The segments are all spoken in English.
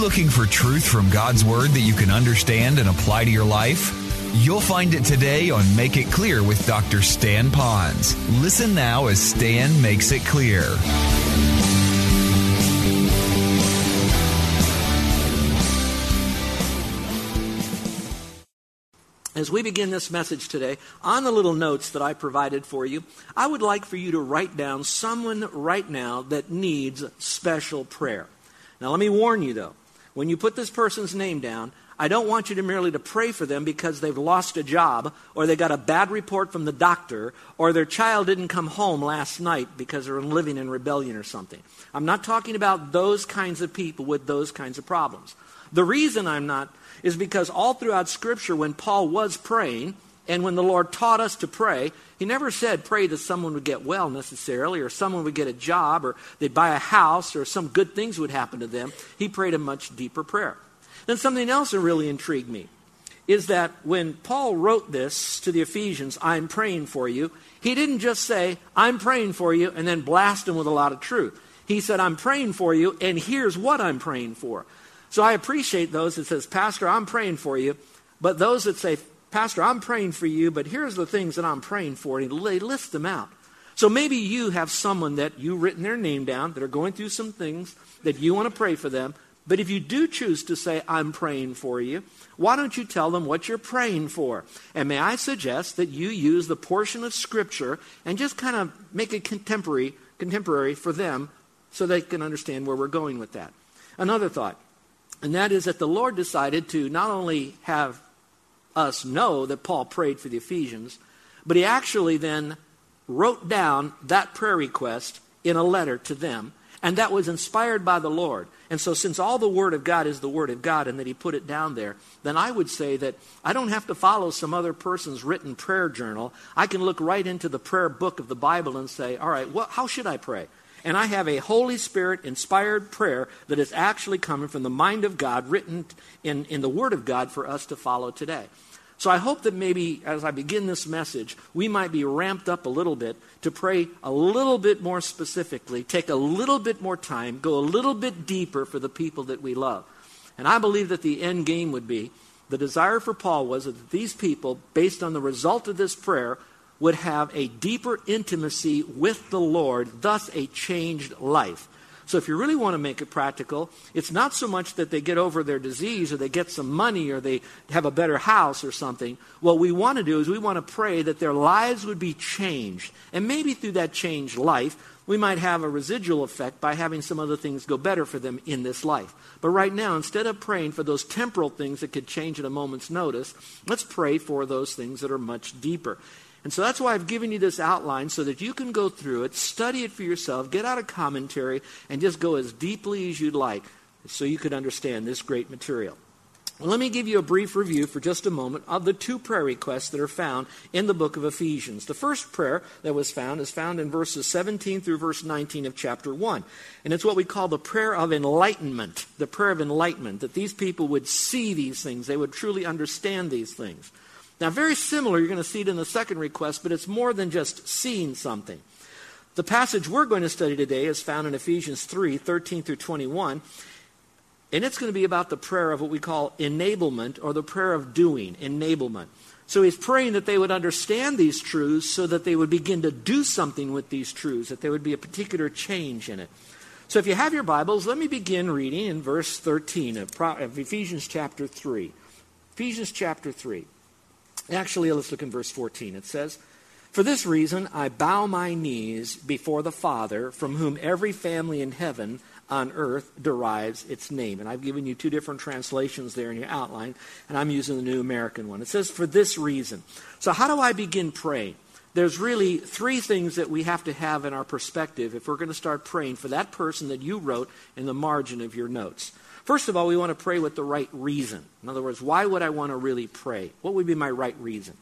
looking for truth from God's Word that you can understand and apply to your life? You'll find it today on Make It Clear with Dr. Stan Ponz. Listen now as Stan makes it clear. As we begin this message today, on the little notes that I provided for you, I would like for you to write down someone right now that needs special prayer. Now, let me warn you though, when you put this person's name down, I don't want you to merely to pray for them because they've lost a job or they got a bad report from the doctor or their child didn't come home last night because they're living in rebellion or something. I'm not talking about those kinds of people with those kinds of problems. The reason I'm not is because all throughout Scripture, when Paul was praying, and when the Lord taught us to pray, He never said pray that someone would get well necessarily, or someone would get a job, or they'd buy a house, or some good things would happen to them. He prayed a much deeper prayer. Then something else that really intrigued me is that when Paul wrote this to the Ephesians, I'm praying for you, he didn't just say, I'm praying for you, and then blast them with a lot of truth. He said, I'm praying for you, and here's what I'm praying for. So I appreciate those that says, Pastor, I'm praying for you. But those that say, Pastor, I'm praying for you, but here's the things that I'm praying for. And lists them out. So maybe you have someone that you've written their name down that are going through some things that you want to pray for them. But if you do choose to say, I'm praying for you, why don't you tell them what you're praying for? And may I suggest that you use the portion of Scripture and just kind of make it contemporary, contemporary for them so they can understand where we're going with that. Another thought. And that is that the Lord decided to not only have us know that Paul prayed for the Ephesians, but he actually then wrote down that prayer request in a letter to them. And that was inspired by the Lord. And so, since all the Word of God is the Word of God and that He put it down there, then I would say that I don't have to follow some other person's written prayer journal. I can look right into the prayer book of the Bible and say, all right, what, how should I pray? and I have a Holy Spirit inspired prayer that is actually coming from the mind of God, written in, in the Word of God for us to follow today. So I hope that maybe as I begin this message, we might be ramped up a little bit to pray a little bit more specifically, take a little bit more time, go a little bit deeper for the people that we love. And I believe that the end game would be the desire for Paul was that these people, based on the result of this prayer, would have a deeper intimacy with the Lord, thus a changed life. So, if you really want to make it practical, it's not so much that they get over their disease or they get some money or they have a better house or something. What we want to do is we want to pray that their lives would be changed. And maybe through that changed life, we might have a residual effect by having some other things go better for them in this life. But right now, instead of praying for those temporal things that could change at a moment's notice, let's pray for those things that are much deeper. And so that's why I've given you this outline so that you can go through it, study it for yourself, get out a commentary, and just go as deeply as you'd like so you could understand this great material. Well, let me give you a brief review for just a moment of the two prayer requests that are found in the book of Ephesians. The first prayer that was found is found in verses 17 through verse 19 of chapter 1. And it's what we call the prayer of enlightenment, the prayer of enlightenment, that these people would see these things, they would truly understand these things. Now, very similar, you're going to see it in the second request, but it's more than just seeing something. The passage we're going to study today is found in Ephesians 3 13 through 21. And it's going to be about the prayer of what we call enablement or the prayer of doing, enablement. So he's praying that they would understand these truths so that they would begin to do something with these truths, that there would be a particular change in it. So if you have your Bibles, let me begin reading in verse 13 of, Ephesians chapter 3. Ephesians chapter 3. Actually, let's look in verse 14. It says, For this reason I bow my knees before the Father, from whom every family in heaven on earth derives its name. And I've given you two different translations there in your outline, and I'm using the New American one. It says, For this reason. So, how do I begin praying? there's really three things that we have to have in our perspective if we're going to start praying for that person that you wrote in the margin of your notes. First of all, we want to pray with the right reason. In other words, why would I want to really pray? What would be my right reason?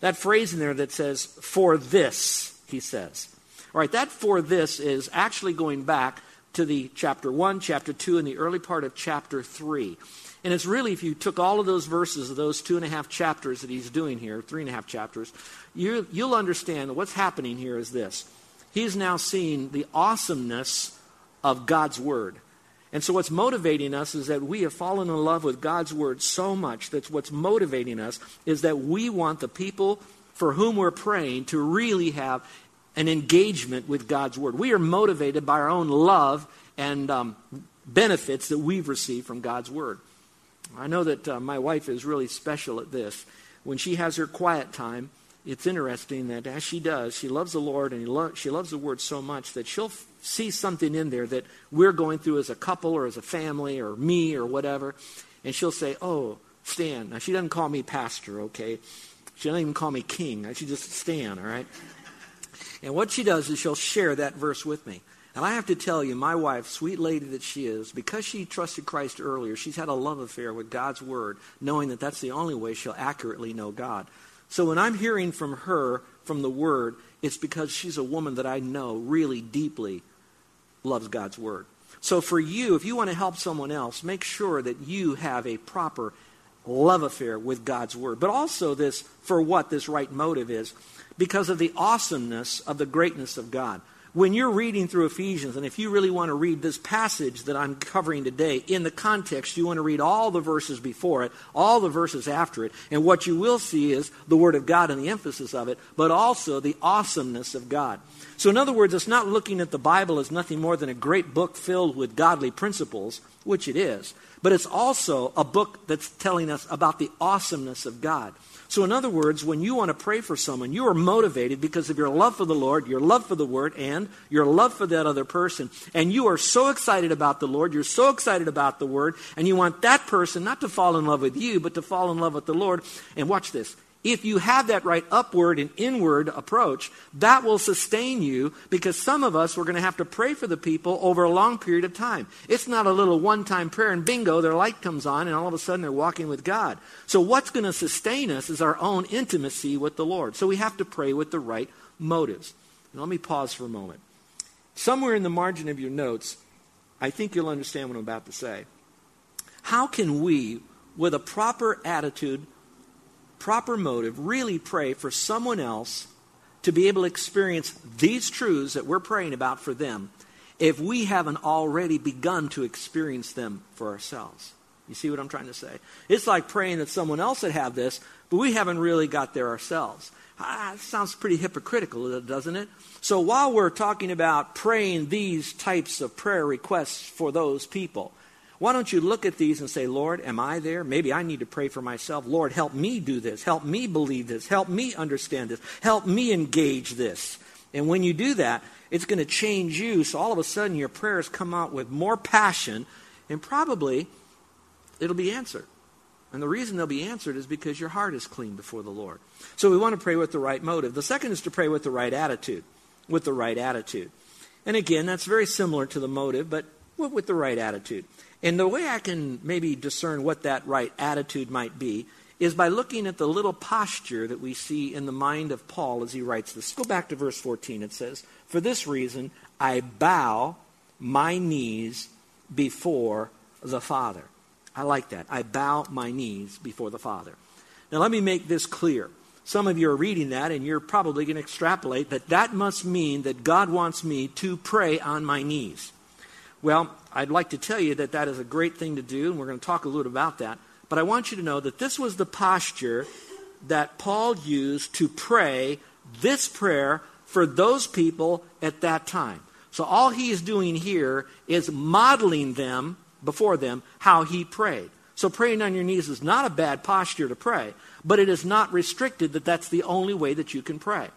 That phrase in there that says, for this, he says. All right, that for this is actually going back to the chapter 1, chapter 2, and the early part of chapter 3. And it's really, if you took all of those verses of those two and a half chapters that he's doing here, three and a half chapters, you, you'll understand that what's happening here is this. He's now seeing the awesomeness of God's Word. And so, what's motivating us is that we have fallen in love with God's Word so much that what's motivating us is that we want the people for whom we're praying to really have an engagement with God's Word. We are motivated by our own love and um, benefits that we've received from God's Word. I know that uh, my wife is really special at this. When she has her quiet time, it's interesting that as she does, she loves the Lord and lo- she loves the Word so much that she'll f- see something in there that we're going through as a couple or as a family or me or whatever. And she'll say, Oh, Stan. Now, she doesn't call me pastor, okay? She doesn't even call me king. She just Stan, all right? And what she does is she'll share that verse with me. And I have to tell you, my wife, sweet lady that she is, because she trusted Christ earlier, she's had a love affair with God's Word, knowing that that's the only way she'll accurately know God. So when I'm hearing from her, from the Word, it's because she's a woman that I know really deeply loves God's Word. So for you, if you want to help someone else, make sure that you have a proper love affair with God's Word. But also this, for what this right motive is, because of the awesomeness of the greatness of God when you're reading through Ephesians, and if you really want to read this passage that I'm covering today in the context, you want to read all the verses before it, all the verses after it, and what you will see is the Word of God and the emphasis of it, but also the awesomeness of God. So, in other words, it's not looking at the Bible as nothing more than a great book filled with godly principles, which it is, but it's also a book that's telling us about the awesomeness of God. So, in other words, when you want to pray for someone, you are motivated because of your love for the Lord, your love for the Word, and your love for that other person. And you are so excited about the Lord, you're so excited about the Word, and you want that person not to fall in love with you, but to fall in love with the Lord. And watch this if you have that right upward and inward approach, that will sustain you because some of us, we're going to have to pray for the people over a long period of time. It's not a little one time prayer and bingo, their light comes on and all of a sudden they're walking with God. So, what's going to sustain us is our own intimacy with the Lord. So, we have to pray with the right motives. Now, let me pause for a moment. Somewhere in the margin of your notes, I think you'll understand what I'm about to say. How can we, with a proper attitude, proper motive, really pray for someone else to be able to experience these truths that we're praying about for them if we haven't already begun to experience them for ourselves. You see what I'm trying to say? It's like praying that someone else would have this, but we haven't really got there ourselves. Ah, sounds pretty hypocritical, doesn't it? So while we're talking about praying these types of prayer requests for those people, why don't you look at these and say, Lord, am I there? Maybe I need to pray for myself. Lord, help me do this. Help me believe this. Help me understand this. Help me engage this. And when you do that, it's going to change you. So all of a sudden, your prayers come out with more passion, and probably it'll be answered. And the reason they'll be answered is because your heart is clean before the Lord. So we want to pray with the right motive. The second is to pray with the right attitude. With the right attitude. And again, that's very similar to the motive, but with the right attitude. And the way I can maybe discern what that right attitude might be is by looking at the little posture that we see in the mind of Paul as he writes this. Go back to verse 14. It says, For this reason I bow my knees before the Father. I like that. I bow my knees before the Father. Now let me make this clear. Some of you are reading that and you're probably going to extrapolate that that must mean that God wants me to pray on my knees. Well, I'd like to tell you that that is a great thing to do, and we're going to talk a little about that. But I want you to know that this was the posture that Paul used to pray this prayer for those people at that time. So all he is doing here is modeling them before them how he prayed. So praying on your knees is not a bad posture to pray, but it is not restricted that that's the only way that you can pray.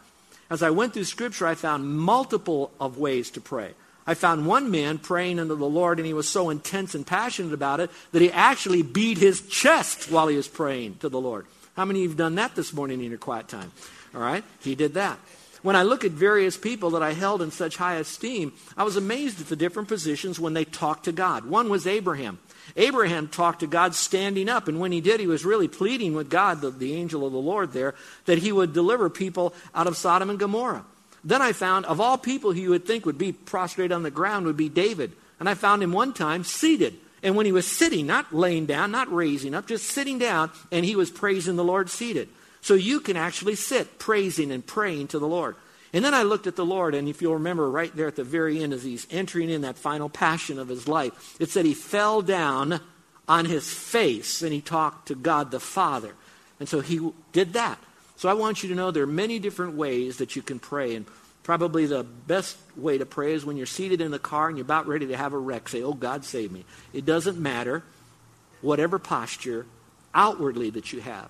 As I went through scripture, I found multiple of ways to pray. I found one man praying unto the Lord, and he was so intense and passionate about it that he actually beat his chest while he was praying to the Lord. How many of you have done that this morning in your quiet time? All right? He did that. When I look at various people that I held in such high esteem, I was amazed at the different positions when they talked to God. One was Abraham. Abraham talked to God standing up, and when he did, he was really pleading with God, the, the angel of the Lord there, that he would deliver people out of Sodom and Gomorrah. Then I found, of all people who you would think would be prostrate on the ground, would be David. And I found him one time seated. And when he was sitting, not laying down, not raising up, just sitting down, and he was praising the Lord seated. So you can actually sit praising and praying to the Lord. And then I looked at the Lord, and if you'll remember right there at the very end, as he's entering in that final passion of his life, it said he fell down on his face and he talked to God the Father. And so he did that. So I want you to know there are many different ways that you can pray. And probably the best way to pray is when you're seated in the car and you're about ready to have a wreck. Say, Oh, God, save me. It doesn't matter whatever posture outwardly that you have.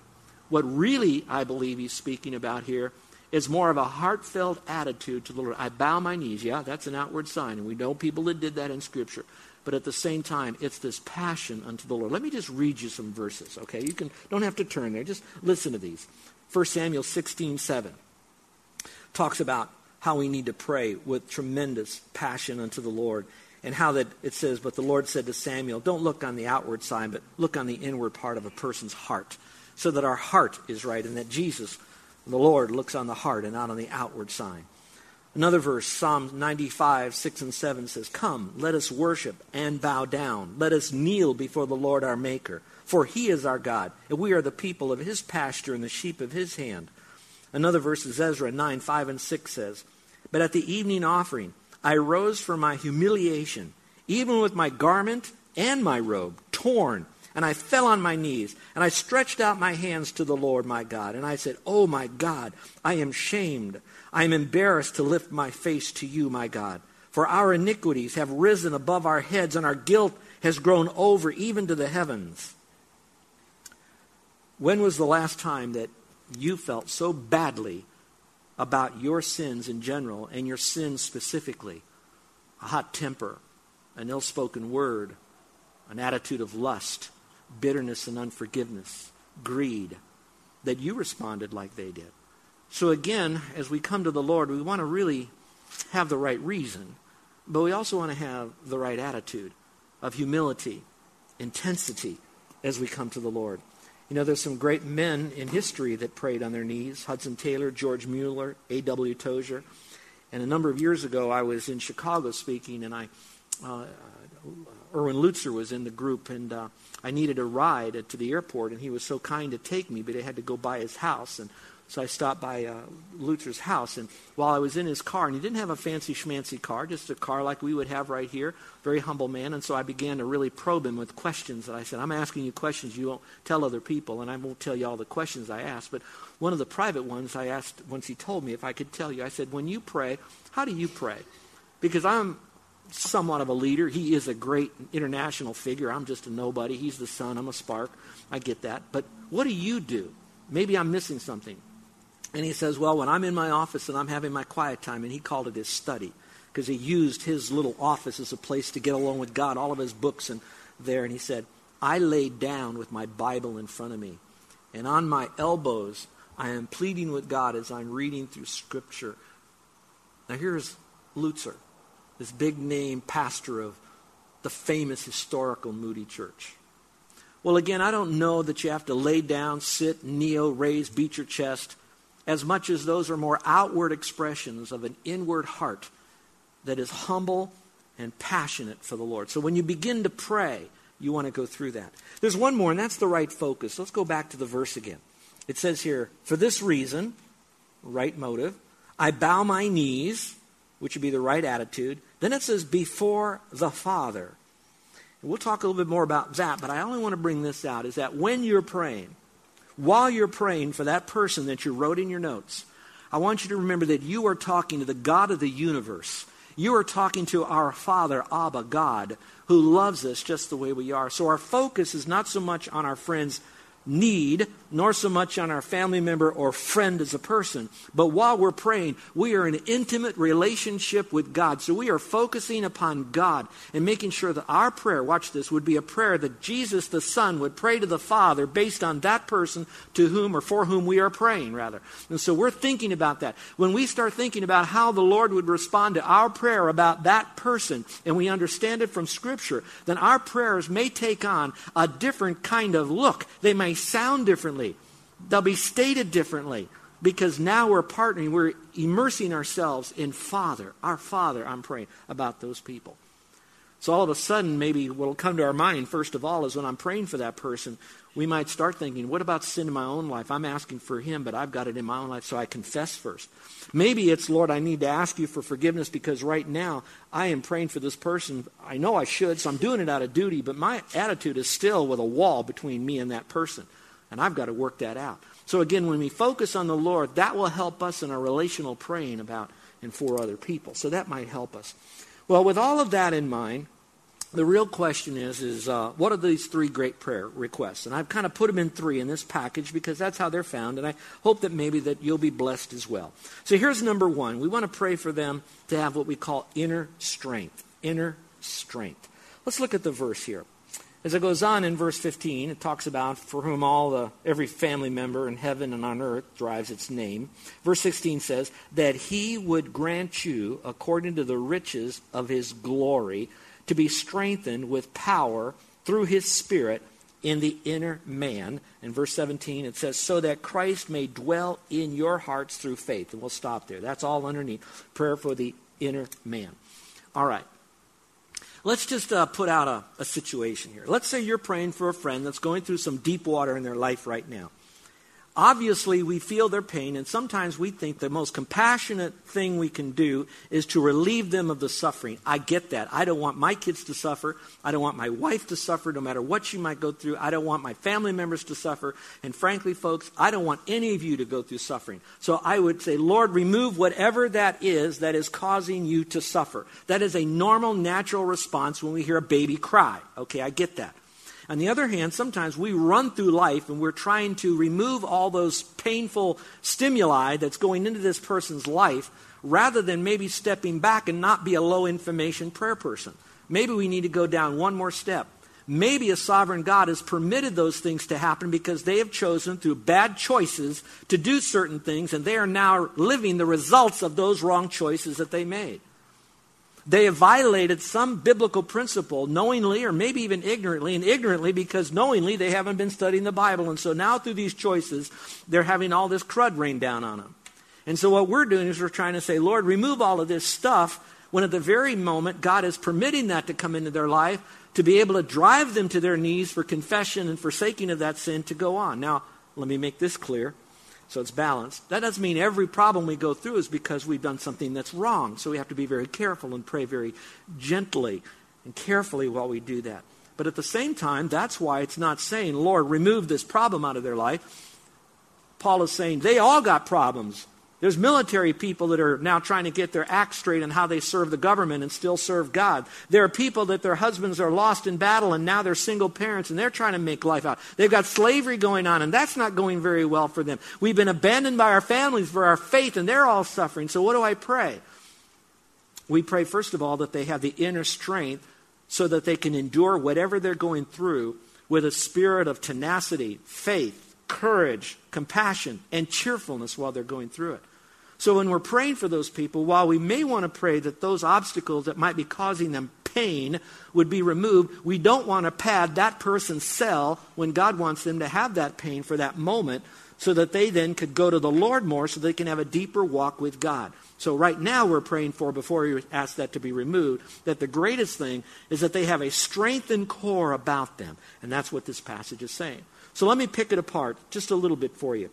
What really I believe he's speaking about here is more of a heartfelt attitude to the Lord. I bow my knees. Yeah, that's an outward sign. And we know people that did that in Scripture. But at the same time, it's this passion unto the Lord. Let me just read you some verses, okay? You can don't have to turn there. Just listen to these. 1 Samuel 16, 7 talks about how we need to pray with tremendous passion unto the Lord. And how that it says, But the Lord said to Samuel, Don't look on the outward sign, but look on the inward part of a person's heart, so that our heart is right, and that Jesus, the Lord, looks on the heart and not on the outward sign. Another verse, Psalm 95, 6 and 7 says, Come, let us worship and bow down. Let us kneel before the Lord our Maker. For he is our God, and we are the people of his pasture and the sheep of his hand. Another verse is Ezra 9, 5 and 6 says, But at the evening offering, I rose from my humiliation, even with my garment and my robe torn, and I fell on my knees, and I stretched out my hands to the Lord my God, and I said, Oh my God, I am shamed. I am embarrassed to lift my face to you, my God. For our iniquities have risen above our heads, and our guilt has grown over even to the heavens. When was the last time that you felt so badly about your sins in general and your sins specifically? A hot temper, an ill spoken word, an attitude of lust, bitterness and unforgiveness, greed, that you responded like they did. So again, as we come to the Lord, we want to really have the right reason, but we also want to have the right attitude of humility, intensity as we come to the Lord. You know, there's some great men in history that prayed on their knees Hudson Taylor, George Mueller, A.W. Tozer. And a number of years ago, I was in Chicago speaking, and I, uh, Erwin Lutzer was in the group, and uh, I needed a ride to the airport, and he was so kind to take me, but I had to go by his house. And so I stopped by uh, Lutzer's house, and while I was in his car, and he didn't have a fancy schmancy car, just a car like we would have right here, very humble man, and so I began to really probe him with questions. And I said, I'm asking you questions you won't tell other people, and I won't tell you all the questions I asked, but one of the private ones I asked once he told me if I could tell you, I said, when you pray, how do you pray? Because I'm somewhat of a leader. He is a great international figure. I'm just a nobody. He's the sun. I'm a spark. I get that. But what do you do? Maybe I'm missing something. And he says, Well, when I'm in my office and I'm having my quiet time, and he called it his study because he used his little office as a place to get along with God, all of his books and there. And he said, I lay down with my Bible in front of me, and on my elbows, I am pleading with God as I'm reading through Scripture. Now, here's Lutzer, this big name pastor of the famous historical Moody Church. Well, again, I don't know that you have to lay down, sit, kneel, raise, beat your chest as much as those are more outward expressions of an inward heart that is humble and passionate for the Lord. So when you begin to pray, you want to go through that. There's one more, and that's the right focus. Let's go back to the verse again. It says here, For this reason, right motive, I bow my knees, which would be the right attitude. Then it says, Before the Father. And we'll talk a little bit more about that, but I only want to bring this out is that when you're praying, while you're praying for that person that you wrote in your notes, I want you to remember that you are talking to the God of the universe. You are talking to our Father, Abba, God, who loves us just the way we are. So our focus is not so much on our friend's need, nor so much on our family member or friend as a person. But while we're praying, we are in intimate relationship with God. So we are focusing upon God and making sure that our prayer, watch this, would be a prayer that Jesus the Son would pray to the Father based on that person to whom or for whom we are praying, rather. And so we're thinking about that. When we start thinking about how the Lord would respond to our prayer about that person, and we understand it from Scripture, then our prayers may take on a different kind of look. They may sound differently. They'll be stated differently because now we're partnering, we're immersing ourselves in Father, our Father, I'm praying about those people. So all of a sudden, maybe what'll come to our mind, first of all, is when I'm praying for that person, we might start thinking, what about sin in my own life? I'm asking for him, but I've got it in my own life, so I confess first. Maybe it's, Lord, I need to ask you for forgiveness because right now I am praying for this person. I know I should, so I'm doing it out of duty, but my attitude is still with a wall between me and that person. And I've got to work that out. So again, when we focus on the Lord, that will help us in our relational praying about and for other people. So that might help us. Well, with all of that in mind, the real question is, is uh, what are these three great prayer requests? And I've kind of put them in three in this package because that's how they're found, and I hope that maybe that you'll be blessed as well. So here's number one. We want to pray for them to have what we call inner strength. Inner strength. Let's look at the verse here. As it goes on in verse 15, it talks about for whom all the every family member in heaven and on earth drives its name. Verse 16 says that he would grant you according to the riches of his glory to be strengthened with power through his spirit in the inner man. In verse 17 it says so that Christ may dwell in your hearts through faith. And we'll stop there. That's all underneath prayer for the inner man. All right. Let's just uh, put out a, a situation here. Let's say you're praying for a friend that's going through some deep water in their life right now. Obviously, we feel their pain, and sometimes we think the most compassionate thing we can do is to relieve them of the suffering. I get that. I don't want my kids to suffer. I don't want my wife to suffer, no matter what she might go through. I don't want my family members to suffer. And frankly, folks, I don't want any of you to go through suffering. So I would say, Lord, remove whatever that is that is causing you to suffer. That is a normal, natural response when we hear a baby cry. Okay, I get that. On the other hand, sometimes we run through life and we're trying to remove all those painful stimuli that's going into this person's life rather than maybe stepping back and not be a low information prayer person. Maybe we need to go down one more step. Maybe a sovereign God has permitted those things to happen because they have chosen through bad choices to do certain things and they are now living the results of those wrong choices that they made. They have violated some biblical principle knowingly or maybe even ignorantly, and ignorantly because knowingly they haven't been studying the Bible. And so now through these choices, they're having all this crud rain down on them. And so what we're doing is we're trying to say, Lord, remove all of this stuff when at the very moment God is permitting that to come into their life to be able to drive them to their knees for confession and forsaking of that sin to go on. Now, let me make this clear. So it's balanced. That doesn't mean every problem we go through is because we've done something that's wrong. So we have to be very careful and pray very gently and carefully while we do that. But at the same time, that's why it's not saying, Lord, remove this problem out of their life. Paul is saying they all got problems. There's military people that are now trying to get their act straight on how they serve the government and still serve God. There are people that their husbands are lost in battle and now they're single parents and they're trying to make life out. They've got slavery going on and that's not going very well for them. We've been abandoned by our families for our faith and they're all suffering. So what do I pray? We pray, first of all, that they have the inner strength so that they can endure whatever they're going through with a spirit of tenacity, faith, courage, compassion, and cheerfulness while they're going through it. So when we're praying for those people, while we may want to pray that those obstacles that might be causing them pain would be removed, we don't want to pad that person's cell when God wants them to have that pain for that moment so that they then could go to the Lord more so they can have a deeper walk with God. So right now we're praying for, before we ask that to be removed, that the greatest thing is that they have a strengthened core about them. And that's what this passage is saying. So let me pick it apart just a little bit for you.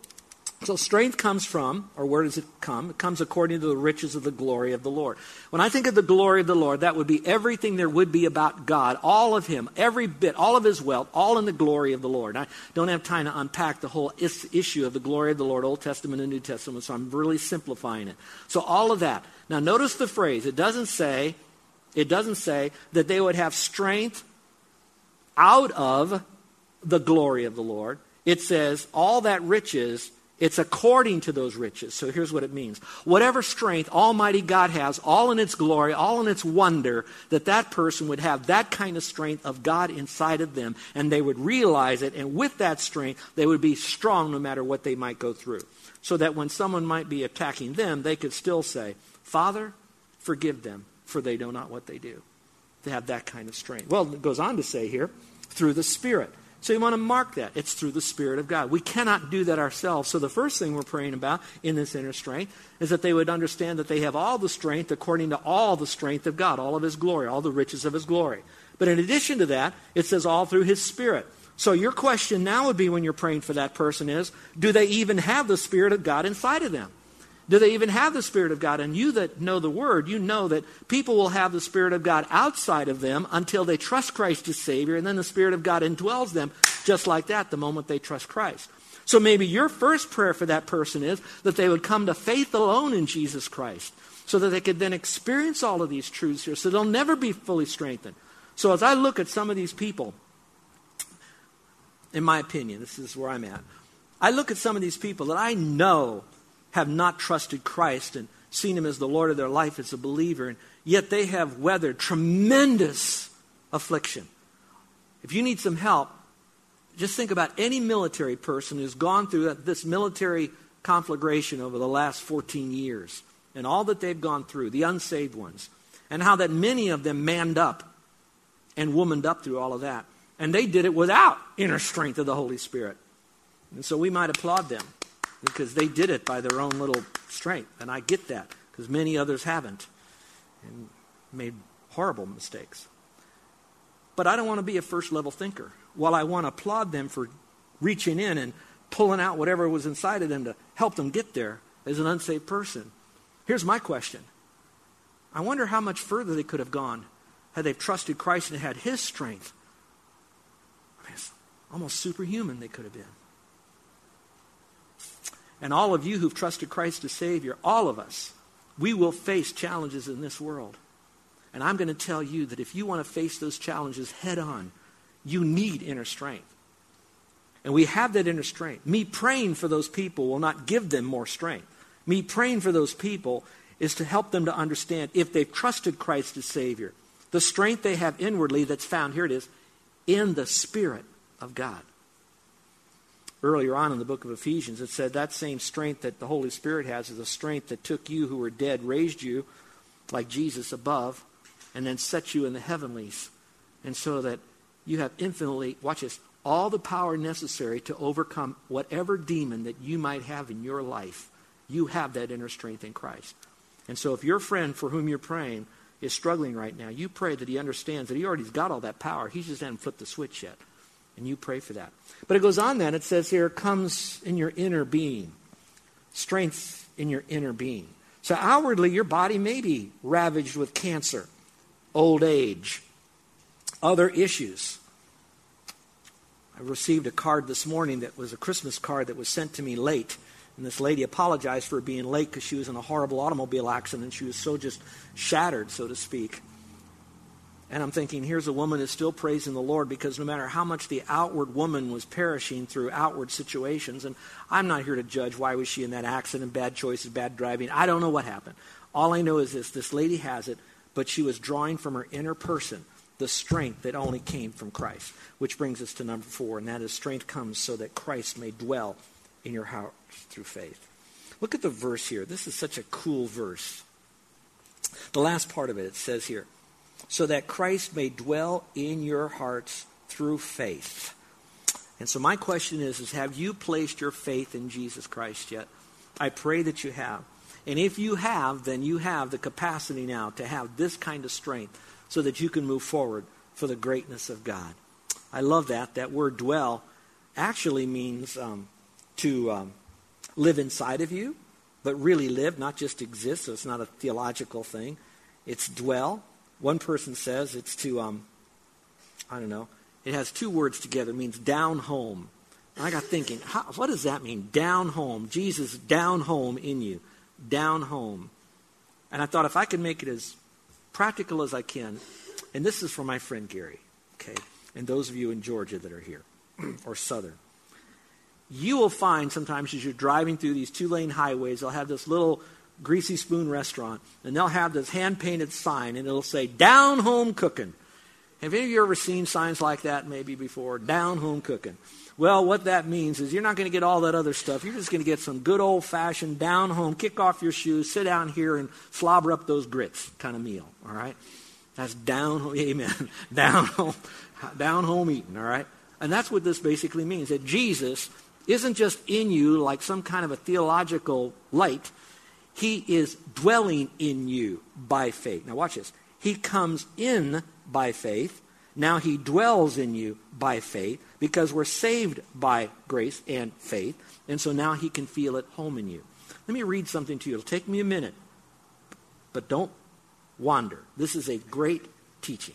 So strength comes from, or where does it come? It comes according to the riches of the glory of the Lord. When I think of the glory of the Lord, that would be everything there would be about God, all of Him, every bit, all of His wealth, all in the glory of the Lord. I don't have time to unpack the whole is- issue of the glory of the Lord, Old Testament and New Testament, so I'm really simplifying it. So all of that. Now notice the phrase. It doesn't say, it doesn't say that they would have strength out of the glory of the Lord. it says, all that riches, it's according to those riches. So here's what it means. Whatever strength Almighty God has, all in its glory, all in its wonder, that that person would have that kind of strength of God inside of them, and they would realize it, and with that strength, they would be strong no matter what they might go through. So that when someone might be attacking them, they could still say, Father, forgive them, for they know not what they do. They have that kind of strength. Well, it goes on to say here, through the Spirit. So you want to mark that. It's through the Spirit of God. We cannot do that ourselves. So the first thing we're praying about in this inner strength is that they would understand that they have all the strength according to all the strength of God, all of His glory, all the riches of His glory. But in addition to that, it says all through His Spirit. So your question now would be when you're praying for that person is, do they even have the Spirit of God inside of them? Do they even have the Spirit of God? And you that know the Word, you know that people will have the Spirit of God outside of them until they trust Christ as Savior, and then the Spirit of God indwells them just like that the moment they trust Christ. So maybe your first prayer for that person is that they would come to faith alone in Jesus Christ so that they could then experience all of these truths here so they'll never be fully strengthened. So as I look at some of these people, in my opinion, this is where I'm at. I look at some of these people that I know have not trusted Christ and seen Him as the Lord of their life as a believer, and yet they have weathered tremendous affliction. If you need some help, just think about any military person who's gone through this military conflagration over the last 14 years and all that they've gone through, the unsaved ones, and how that many of them manned up and womaned up through all of that. And they did it without inner strength of the Holy Spirit. And so we might applaud them because they did it by their own little strength. And I get that because many others haven't and made horrible mistakes. But I don't want to be a first level thinker. While I want to applaud them for reaching in and pulling out whatever was inside of them to help them get there as an unsaved person, here's my question I wonder how much further they could have gone had they trusted Christ and had His strength. I mean, it's almost superhuman they could have been. And all of you who've trusted Christ as Savior, all of us, we will face challenges in this world. And I'm going to tell you that if you want to face those challenges head on, you need inner strength. And we have that inner strength. Me praying for those people will not give them more strength. Me praying for those people is to help them to understand if they've trusted Christ as Savior, the strength they have inwardly that's found, here it is, in the Spirit of God earlier on in the book of Ephesians, it said that same strength that the Holy Spirit has is a strength that took you who were dead, raised you like Jesus above, and then set you in the heavenlies. And so that you have infinitely, watch this, all the power necessary to overcome whatever demon that you might have in your life. You have that inner strength in Christ. And so if your friend for whom you're praying is struggling right now, you pray that he understands that he already's got all that power. He just hasn't flipped the switch yet. And you pray for that. But it goes on then, it says here, comes in your inner being. Strength in your inner being. So outwardly, your body may be ravaged with cancer, old age, other issues. I received a card this morning that was a Christmas card that was sent to me late. And this lady apologized for being late because she was in a horrible automobile accident. She was so just shattered, so to speak. And I'm thinking, here's a woman who's still praising the Lord because no matter how much the outward woman was perishing through outward situations, and I'm not here to judge why was she in that accident, bad choices, bad driving. I don't know what happened. All I know is this this lady has it, but she was drawing from her inner person the strength that only came from Christ. Which brings us to number four, and that is strength comes so that Christ may dwell in your heart through faith. Look at the verse here. This is such a cool verse. The last part of it, it says here so that Christ may dwell in your hearts through faith. And so my question is, is have you placed your faith in Jesus Christ yet? I pray that you have. And if you have, then you have the capacity now to have this kind of strength so that you can move forward for the greatness of God. I love that. That word dwell actually means um, to um, live inside of you, but really live, not just exist. So it's not a theological thing. It's dwell. One person says it's to, um, I don't know, it has two words together. It means down home. And I got thinking, how, what does that mean? Down home. Jesus down home in you. Down home. And I thought if I could make it as practical as I can, and this is for my friend Gary, okay, and those of you in Georgia that are here, or Southern. you will find sometimes as you're driving through these two lane highways, they'll have this little greasy spoon restaurant, and they'll have this hand painted sign, and it'll say, Down Home Cooking. Have any of you ever seen signs like that maybe before? Down Home Cooking. Well, what that means is you're not going to get all that other stuff. You're just going to get some good old fashioned down home, kick off your shoes, sit down here and slobber up those grits kind of meal. All right? That's down home, amen. down home, down home eating, all right? And that's what this basically means that Jesus isn't just in you like some kind of a theological light, he is dwelling in you by faith. Now, watch this. He comes in by faith. Now he dwells in you by faith because we're saved by grace and faith. And so now he can feel at home in you. Let me read something to you. It'll take me a minute, but don't wander. This is a great teaching.